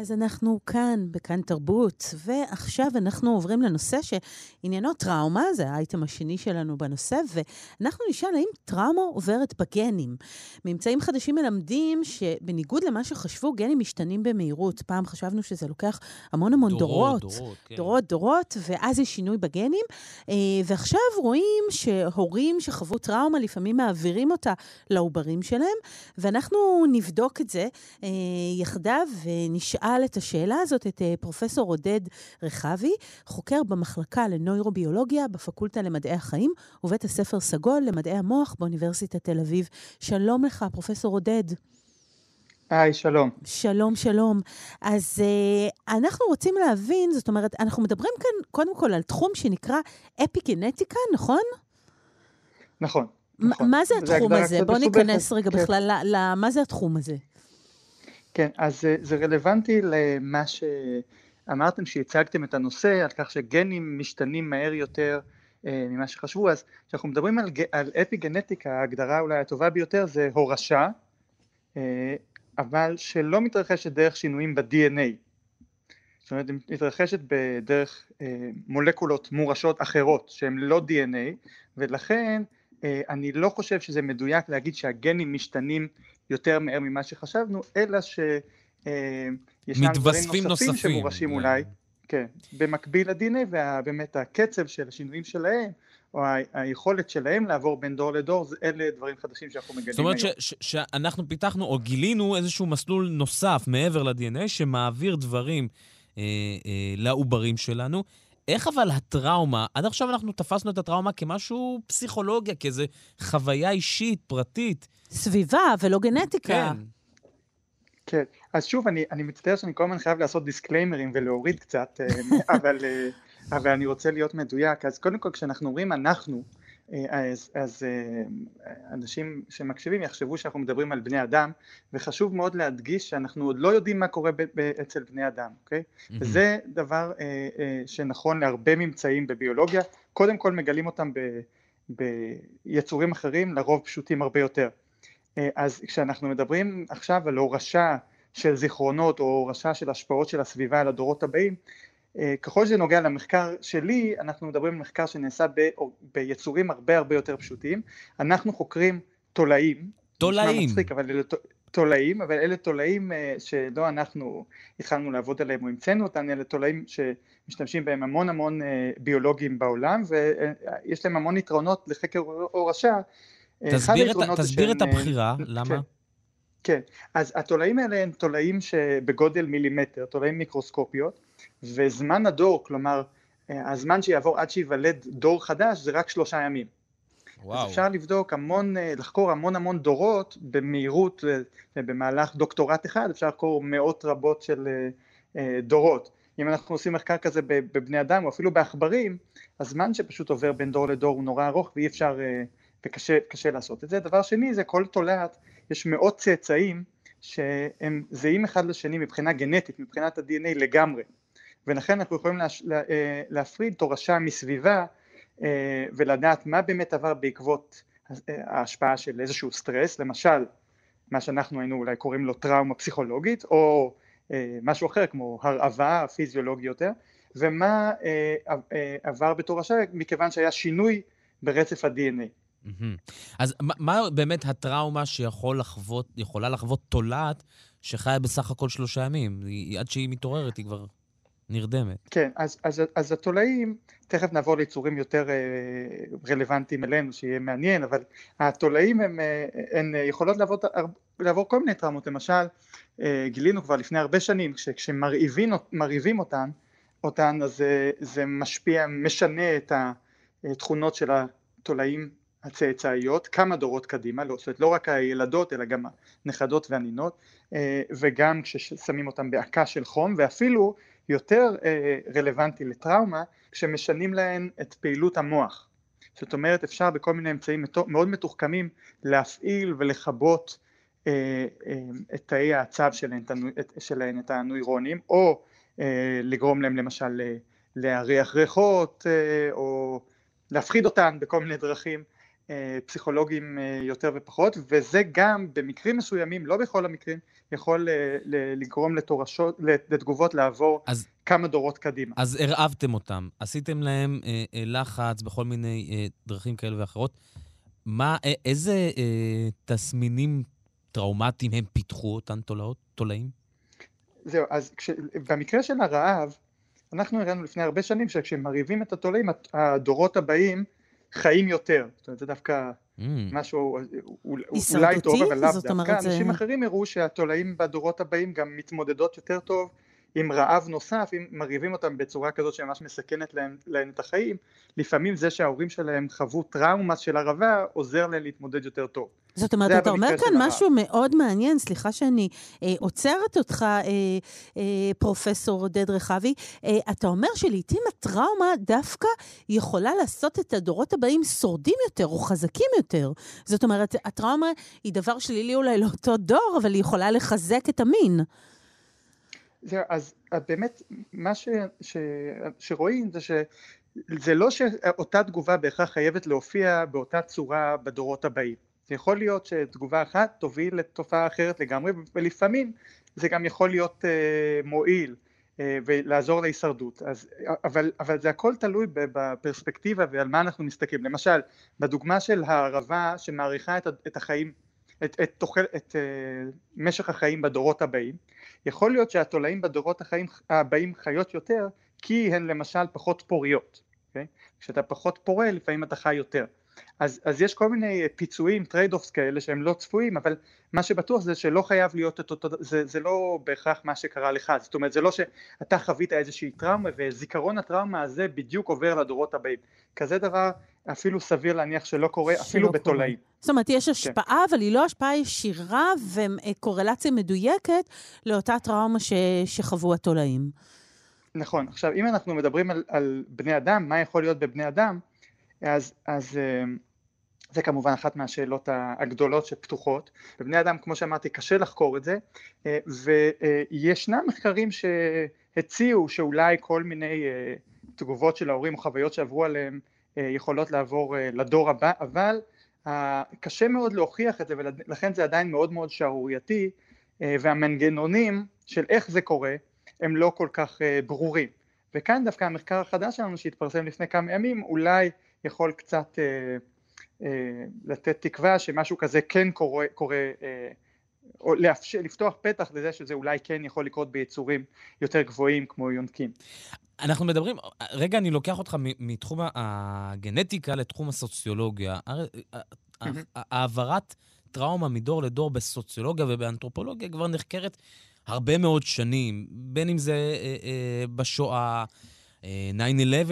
אז אנחנו כאן, בכאן תרבות, ועכשיו אנחנו עוברים לנושא שעניינו טראומה, זה האייטם השני שלנו בנושא, ואנחנו נשאל האם טראומה עוברת בגנים. ממצאים חדשים מלמדים שבניגוד למה שחשבו, גנים משתנים במהירות. פעם חשבנו שזה לוקח המון המון דורות. דורות, דורות, כן. דורות, דורות, ואז יש שינוי בגנים. אה, ועכשיו רואים שהורים שחוו טראומה לפעמים מעבירים אותה לעוברים שלהם, ואנחנו נבדוק את זה אה, יחדיו ונשאל את השאלה הזאת את אה, פרופסור עודד רחבי, חוקר במחלקה לנוירוביולוגיה בפקולטה למדעי החיים ובית הספר סגול למדעי המוח באוניברסיטת תל אביב. שלום לך, פרופסור עודד. היי, שלום. שלום, שלום. אז uh, אנחנו רוצים להבין, זאת אומרת, אנחנו מדברים כאן קודם כל על תחום שנקרא אפיגנטיקה, נכון? נכון. נכון. מה זה זה התחום הגדרה הזה? קצת בוא מסובכת. ניכנס רגע כן. בכלל, ל- ל- מה זה התחום הזה? כן, אז זה רלוונטי למה שאמרתם שהצגתם את הנושא, על כך שגנים משתנים מהר יותר אה, ממה שחשבו, אז כשאנחנו מדברים על, על אפיגנטיקה, ההגדרה אולי הטובה ביותר זה הורשה, אה, אבל שלא מתרחשת דרך שינויים ב-DNA. זאת אומרת, היא מתרחשת בדרך אה, מולקולות מורשות אחרות שהן לא DNA, ולכן אני לא חושב שזה מדויק להגיד שהגנים משתנים יותר מהר ממה שחשבנו, אלא שישנם דברים מתווספים נוספים נוספים. שמורשים אולי, כן, במקביל ל-DNA, ובאמת הקצב של השינויים שלהם, או היכולת שלהם לעבור בין דור לדור, זה- אלה דברים חדשים שאנחנו מגלים זאת אומרת היום. ש- ש- שאנחנו פיתחנו או גילינו איזשהו מסלול נוסף מעבר ל-DNA שמעביר דברים אה, אה, לעוברים שלנו. איך אבל הטראומה, עד עכשיו אנחנו תפסנו את הטראומה כמשהו פסיכולוגיה, כאיזו חוויה אישית, פרטית. סביבה ולא גנטיקה. כן. כן, אז שוב, אני, אני מצטער שאני כל הזמן חייב לעשות דיסקליימרים ולהוריד קצת, אה, אבל, אה, אבל אני רוצה להיות מדויק. אז קודם כל, כשאנחנו אומרים אנחנו, אז, אז אה, אנשים שמקשיבים יחשבו שאנחנו מדברים על בני אדם, וחשוב מאוד להדגיש שאנחנו עוד לא יודעים מה קורה ב, ב, אצל בני אדם, אוקיי? מהמם. וזה דבר אה, אה, שנכון להרבה ממצאים בביולוגיה, קודם כל מגלים אותם ב, ביצורים אחרים, לרוב פשוטים הרבה יותר. אה, אז כשאנחנו מדברים עכשיו על הורשה של זיכרונות או הורשה של השפעות של הסביבה על הדורות הבאים, אה, ככל שזה נוגע למחקר שלי, אנחנו מדברים על מחקר שנעשה ב, ביצורים הרבה הרבה יותר פשוטים. אנחנו חוקרים תולעים. תולעים. מצחיק, אבל אלה תולעים, אבל אלה תולעים אה, שלא אנחנו התחלנו לעבוד עליהם או המצאנו אותם, אלה תולעים שמשתמשים בהם המון המון אה, ביולוגים בעולם, ויש להם המון יתרונות לחקר הורשה. אה, אחד תסביר את, תסביר את שהם, אה, הבחירה, כן. למה? כן, אז התולעים האלה הם תולעים שבגודל מילימטר, תולעים מיקרוסקופיות, וזמן הדור, כלומר אה, הזמן שיעבור עד שייוולד דור חדש זה רק שלושה ימים. וואו. אז אפשר לבדוק המון, אה, לחקור המון המון דורות במהירות, אה, במהלך דוקטורט אחד אפשר לחקור מאות רבות של דורות. אם אנחנו עושים מחקר כזה בב- בבני אדם או אפילו בעכברים, הזמן שפשוט עובר בין דור לדור הוא נורא ארוך ואי אפשר, וקשה קשה לעשות את זה. דבר שני זה כל תולעת, יש מאות צאצאים שהם זהים אחד לשני מבחינה גנטית, מבחינת ה-DNA לגמרי. ולכן אנחנו יכולים להש... לה- אה, להפריד תורשה מסביבה אה, ולדעת מה באמת עבר בעקבות אה, ההשפעה של איזשהו סטרס, למשל מה שאנחנו היינו אולי קוראים לו טראומה פסיכולוגית, או משהו אחר כמו הרעבה פיזיולוגי יותר, ומה עבר בתורשה מכיוון שהיה שינוי ברצף ה-DNA. אז מה, באמת הטראומה שיכול לחוות, תולעת שחיה בסך הכל שלושה ימים? עד שהיא מתעוררת היא כבר נרדמת. כן, אז, אז, אז התולעים, תכף נעבור ליצורים יותר אה, רלוונטיים אלינו, שיהיה מעניין, אבל התולעים הם, אה, הן יכולות לעבור, לעבור כל מיני טראומות, למשל אה, גילינו כבר לפני הרבה שנים, כשמרעיבים אותן, אותן אז אה, זה משפיע, משנה את התכונות של התולעים הצאצאיות כמה דורות קדימה, לא, זאת אומרת לא רק הילדות אלא גם הנכדות והנינות אה, וגם כששמים אותם בעקה של חום ואפילו יותר אה, רלוונטי לטראומה כשמשנים להן את פעילות המוח. זאת אומרת אפשר בכל מיני אמצעים מאוד מתוחכמים להפעיל ולכבות אה, את תאי העצב שלהן, שלהן את הנוירונים או לגרום להם למשל להריח ריחות או להפחיד אותן בכל מיני דרכים פסיכולוגים אה, יותר ופחות, וזה גם במקרים מסוימים, לא בכל המקרים, יכול אה, לגרום לתורשות, לתגובות לעבור אז, כמה דורות קדימה. אז הרעבתם אותם, עשיתם להם אה, אה, לחץ בכל מיני אה, דרכים כאלה ואחרות. מה, אה, איזה אה, תסמינים טראומטיים הם פיתחו, אותן תולעות, תולעים? זהו, אז כש, במקרה של הרעב, אנחנו הראינו לפני הרבה שנים שכשמרעיבים את התולעים, הדורות הבאים חיים יותר. זאת אומרת, זה דווקא mm. משהו אולי טוב, אבל לאו דווקא. אנשים זה... אחרים הראו שהתולעים בדורות הבאים גם מתמודדות יותר טוב עם רעב נוסף, אם מרעיבים אותם בצורה כזאת שממש מסכנת להם, להם את החיים, לפעמים זה שההורים שלהם חוו טראומה של הרעבה, עוזר להם להתמודד יותר טוב. זאת אומרת, אתה אומר כאן משהו מאוד מעניין, סליחה שאני אה, עוצרת אותך, אה, אה, פרופסור עודד רחבי. אה, אתה אומר שלעיתים הטראומה דווקא יכולה לעשות את הדורות הבאים שורדים יותר או חזקים יותר. זאת אומרת, הטראומה היא דבר שלילי אולי לאותו דור, אבל היא יכולה לחזק את המין. זהו, אז באמת, מה ש, ש, שרואים זה שזה לא שאותה תגובה בהכרח חייבת להופיע באותה צורה בדורות הבאים. זה יכול להיות שתגובה אחת תוביל לתופעה אחרת לגמרי, ולפעמים זה גם יכול להיות uh, מועיל uh, ולעזור להישרדות. אז, אבל, אבל זה הכל תלוי בפרספקטיבה ועל מה אנחנו מסתכלים. למשל, בדוגמה של הרעבה שמאריכה את, את החיים את, את, תוכל, את uh, משך החיים בדורות הבאים. יכול להיות שהתולעים בדורות החיים הבאים חיות יותר כי הן למשל פחות פוריות. Okay? אוקיי? כשאתה פחות פורה לפעמים אתה חי יותר. אז, אז יש כל מיני פיצויים, trade-offs כאלה שהם לא צפויים, אבל מה שבטוח זה שלא חייב להיות את אותו, זה, זה לא בהכרח מה שקרה לך, זאת אומרת זה לא שאתה חווית איזושהי טראומה וזיכרון הטראומה הזה בדיוק עובר לדורות הבאים, כזה דבר אפילו סביר להניח שלא קורה שלא אפילו בתולעים. זאת אומרת יש כן. השפעה כן. אבל היא לא השפעה ישירה וקורלציה מדויקת לאותה טראומה ש, שחוו התולעים. נכון, עכשיו אם אנחנו מדברים על, על בני אדם, מה יכול להיות בבני אדם, אז, אז אה, זה כמובן אחת מהשאלות הגדולות שפתוחות. בבני אדם, כמו שאמרתי, קשה לחקור את זה, אה, וישנם מחקרים שהציעו שאולי כל מיני אה, תגובות של ההורים או חוויות שעברו עליהם יכולות לעבור לדור הבא, אבל קשה מאוד להוכיח את זה ולכן זה עדיין מאוד מאוד שערורייתי והמנגנונים של איך זה קורה הם לא כל כך ברורים. וכאן דווקא המחקר החדש שלנו שהתפרסם לפני כמה ימים אולי יכול קצת אה, אה, לתת תקווה שמשהו כזה כן קורה, קורה אה, או לאפשר, לפתוח פתח לזה שזה אולי כן יכול לקרות ביצורים יותר גבוהים כמו יונקים. אנחנו מדברים, רגע אני לוקח אותך מתחום הגנטיקה לתחום הסוציולוגיה. העברת טראומה מדור לדור בסוציולוגיה ובאנתרופולוגיה כבר נחקרת הרבה מאוד שנים, בין אם זה אה, אה, בשואה, 9-11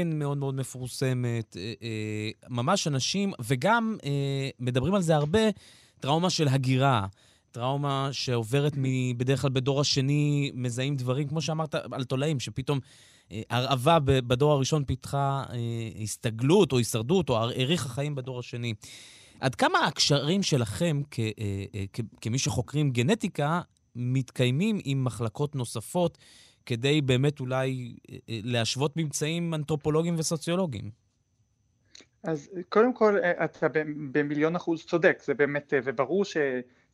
מאוד מאוד מפורסמת, אה, אה, ממש אנשים, וגם אה, מדברים על זה הרבה, טראומה של הגירה. טראומה שעוברת בדרך כלל בדור השני, מזהים דברים, כמו שאמרת, על תולעים, שפתאום הרעבה בדור הראשון פיתחה הסתגלות או הישרדות, או האריכה חיים בדור השני. עד כמה הקשרים שלכם כמי שחוקרים גנטיקה מתקיימים עם מחלקות נוספות כדי באמת אולי אה, אה, להשוות ממצאים אנתרופולוגיים וסוציולוגיים? אז קודם כל אה, אתה במיליון אחוז צודק, זה באמת, וברור ש,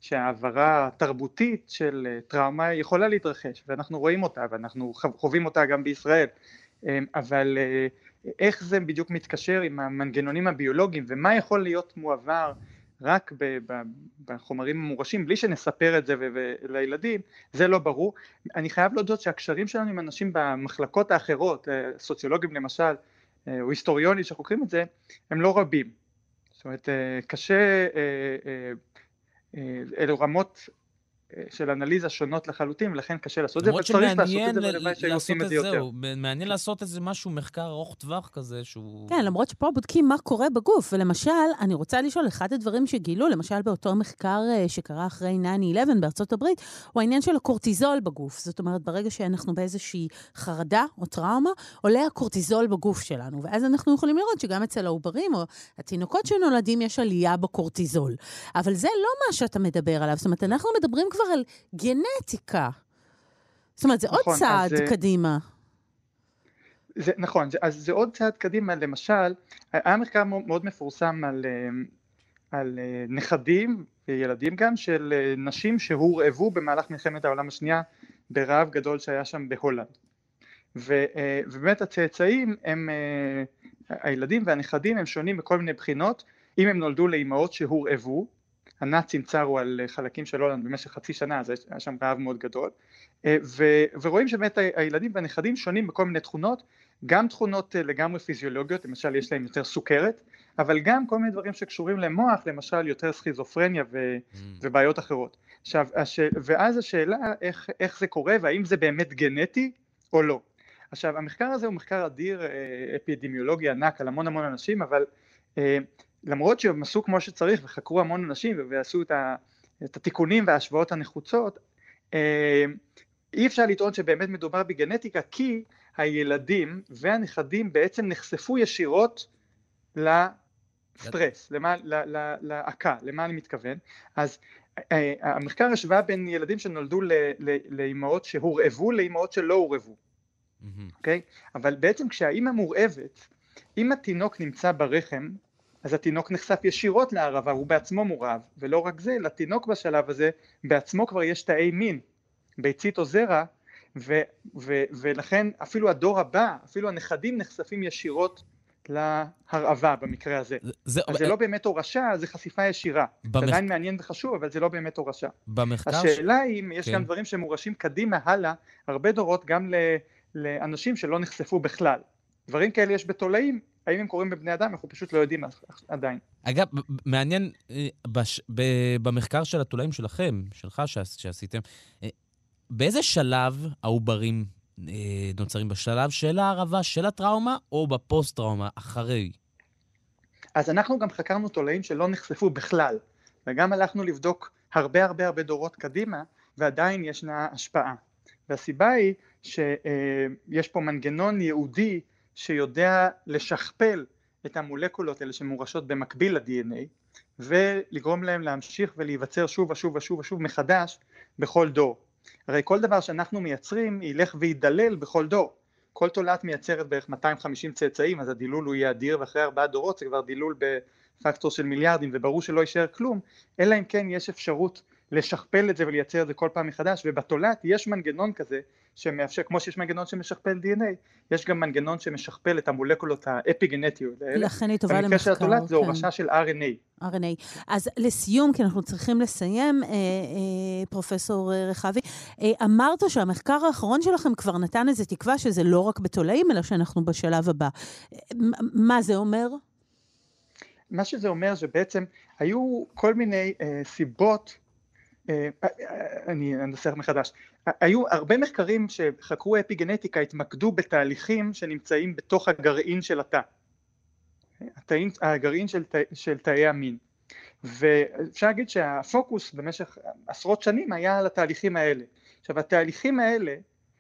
שהעברה תרבותית של טראומה יכולה להתרחש, ואנחנו רואים אותה, ואנחנו חווים אותה גם בישראל, אבל איך זה בדיוק מתקשר עם המנגנונים הביולוגיים, ומה יכול להיות מועבר רק בחומרים המורשים, בלי שנספר את זה לילדים, זה לא ברור. אני חייב להודות שהקשרים שלנו עם אנשים במחלקות האחרות, אה, סוציולוגים למשל, אה, או היסטוריונים שחוקרים את זה, הם לא רבים. זאת אומרת, אה, קשה, אלו רמות של אנליזה שונות לחלוטין, ולכן קשה לעשות את זה, וצריך לעשות את זה, ולוואי שהיו עושים את זה יותר. מעניין לעשות איזה משהו, מחקר ארוך טווח כזה, שהוא... כן, למרות שפה בודקים מה קורה בגוף, ולמשל, אני רוצה לשאול, אחד הדברים שגילו, למשל באותו מחקר אה, שקרה אחרי 9-11 בארצות הברית, הוא העניין של הקורטיזול בגוף. זאת אומרת, ברגע שאנחנו באיזושהי חרדה או טראומה, עולה הקורטיזול בגוף שלנו, ואז אנחנו יכולים לראות שגם אצל העוברים או התינוקות שנולדים יש עלייה בקורטיזול. אבל זה לא מה שאתה מדבר עליו. זאת אומרת, אנחנו מדברים כבר על גנטיקה. זאת אומרת, זה נכון, עוד צעד זה... קדימה. זה, נכון, זה, אז זה עוד צעד קדימה, למשל, היה מחקר מאוד מפורסם על, אה, על אה, נכדים וילדים גם של אה, נשים שהורעבו במהלך מלחמת העולם השנייה ברעב גדול שהיה שם בהולנד. ו, אה, ובאמת הצאצאים הם, הילדים והנכדים הם שונים בכל מיני בחינות, אם הם נולדו לאימהות שהורעבו, הנאצים צרו על חלקים של הולנד במשך חצי שנה, אז היה שם רעב מאוד גדול, ו, ורואים שבאמת הילדים והנכדים שונים בכל מיני תכונות, גם תכונות לגמרי פיזיולוגיות, למשל יש להם יותר סוכרת, אבל גם כל מיני דברים שקשורים למוח, למשל יותר סכיזופרניה ו, mm. ובעיות אחרות. עכשיו, הש... ואז השאלה איך, איך זה קורה והאם זה באמת גנטי או לא. עכשיו, המחקר הזה הוא מחקר אדיר, אה, אפידמיולוגי ענק על המון המון אנשים, אבל אה, למרות שהם עשו כמו שצריך וחקרו המון אנשים ועשו את, ה, את התיקונים וההשוואות הנחוצות, אה, אי אפשר לטעון שבאמת מדובר בגנטיקה כי הילדים והנכדים בעצם נחשפו ישירות סטרס, להעקה, למה אני מתכוון? אז אה, המחקר השווה בין ילדים שנולדו לאימהות שהורעבו לאימהות שלא הורעבו, אוקיי? אבל בעצם כשהאימא מורעבת, אם התינוק נמצא ברחם, אז התינוק נחשף ישירות להרעבה, הוא בעצמו מורעב, ולא רק זה, לתינוק בשלב הזה, בעצמו כבר יש תאי מין, ביצית או זרע, ו, ו, ולכן אפילו הדור הבא, אפילו הנכדים נחשפים ישירות להרעבה במקרה הזה. זה, אז זה לא באמת הורשה, זה חשיפה ישירה. במח... זה עדיין מעניין וחשוב, אבל זה לא באמת הורשה. במחקר... השאלה היא אם יש כן. גם דברים שמורשים קדימה הלאה, הרבה דורות גם ל... לאנשים שלא נחשפו בכלל. דברים כאלה יש בתולעים, האם הם קורים בבני אדם, אנחנו פשוט לא יודעים עדיין. אגב, מעניין, אה, בש... במחקר של התולעים שלכם, שלך שעשיתם, אה, באיזה שלב העוברים אה, נוצרים בשלב של הערבה, של הטראומה, או בפוסט-טראומה, אחרי? אז אנחנו גם חקרנו תולעים שלא נחשפו בכלל, וגם הלכנו לבדוק הרבה הרבה הרבה דורות קדימה, ועדיין ישנה השפעה. והסיבה היא שיש פה מנגנון ייעודי שיודע לשכפל את המולקולות האלה שמורשות במקביל ל-DNA ולגרום להם להמשיך ולהיווצר שוב ושוב ושוב ושוב מחדש בכל דור. הרי כל דבר שאנחנו מייצרים ילך וידלל בכל דור. כל תולעת מייצרת בערך 250 צאצאים אז הדילול הוא יהיה אדיר ואחרי ארבעה דורות זה כבר דילול בפקטור של מיליארדים וברור שלא יישאר כלום אלא אם כן יש אפשרות לשכפל את זה ולייצר את זה כל פעם מחדש ובתולעת יש מנגנון כזה שמאפשר, כמו שיש מנגנון שמשכפל DNA, יש גם מנגנון שמשכפל את המולקולות האפיגנטיות האלה. לכן היא טובה למחקר. במקרה של התולעת כן. זה הורשה של RNA. RNA. אז לסיום, כי אנחנו צריכים לסיים, אה, אה, פרופסור רחבי, אה, אמרת שהמחקר האחרון שלכם כבר נתן איזו תקווה שזה לא רק בתולעים, אלא שאנחנו בשלב הבא. אה, מה זה אומר? מה שזה אומר שבעצם היו כל מיני אה, סיבות אה, אה, אני אנסח מחדש, היו הרבה מחקרים שחקרו אפיגנטיקה התמקדו בתהליכים שנמצאים בתוך הגרעין של התא, הגרעין של, של תאי המין. ואפשר להגיד שהפוקוס במשך עשרות שנים היה על התהליכים האלה. עכשיו התהליכים האלה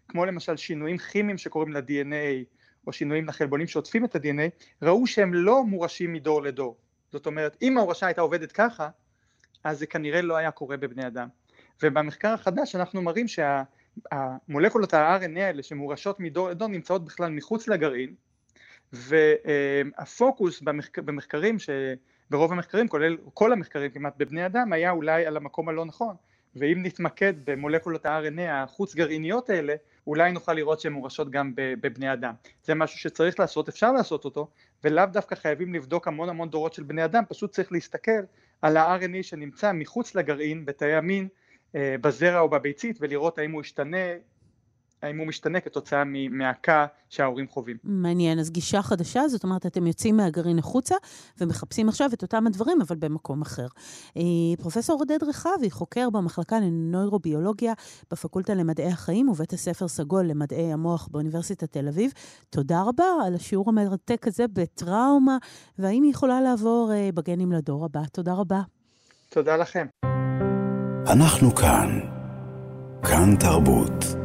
כמו למשל שינויים כימיים שקורים ל-DNA או שינויים לחלבונים שעוטפים את ה-DNA ראו שהם לא מורשים מדור לדור. זאת אומרת אם ההורשה הייתה עובדת ככה אז זה כנראה לא היה קורה בבני אדם. ובמחקר החדש אנחנו מראים שהמולקולות ה-RNA האלה שמורשות מדור לדור נמצאות בכלל מחוץ לגרעין והפוקוס במחק... במחקרים. ברוב המחקרים, כולל כל המחקרים כמעט בבני אדם, היה אולי על המקום הלא נכון ואם נתמקד במולקולות ה-RNA החוץ גרעיניות האלה אולי נוכל לראות שהן מורשות גם בבני אדם. זה משהו שצריך לעשות, אפשר לעשות אותו, ולאו דווקא חייבים לבדוק המון המון דורות של בני אדם, פשוט צריך להסתכל על ה-RNA שנמצא מחוץ לגרעין, בתאי המין, אה, בזרע או בביצית, ולראות האם הוא ישתנה האם הוא משתנה כתוצאה ממעקה שההורים חווים. מעניין. אז גישה חדשה, זאת אומרת, אתם יוצאים מהגרעין החוצה ומחפשים עכשיו את אותם הדברים, אבל במקום אחר. אה, פרופסור עודד רחבי, חוקר במחלקה לנוירוביולוגיה בפקולטה למדעי החיים ובית הספר סגול למדעי המוח באוניברסיטת תל אביב, תודה רבה על השיעור המרתק הזה בטראומה, והאם היא יכולה לעבור אה, בגנים לדור הבא. תודה רבה. תודה לכם. אנחנו כאן. כאן תרבות.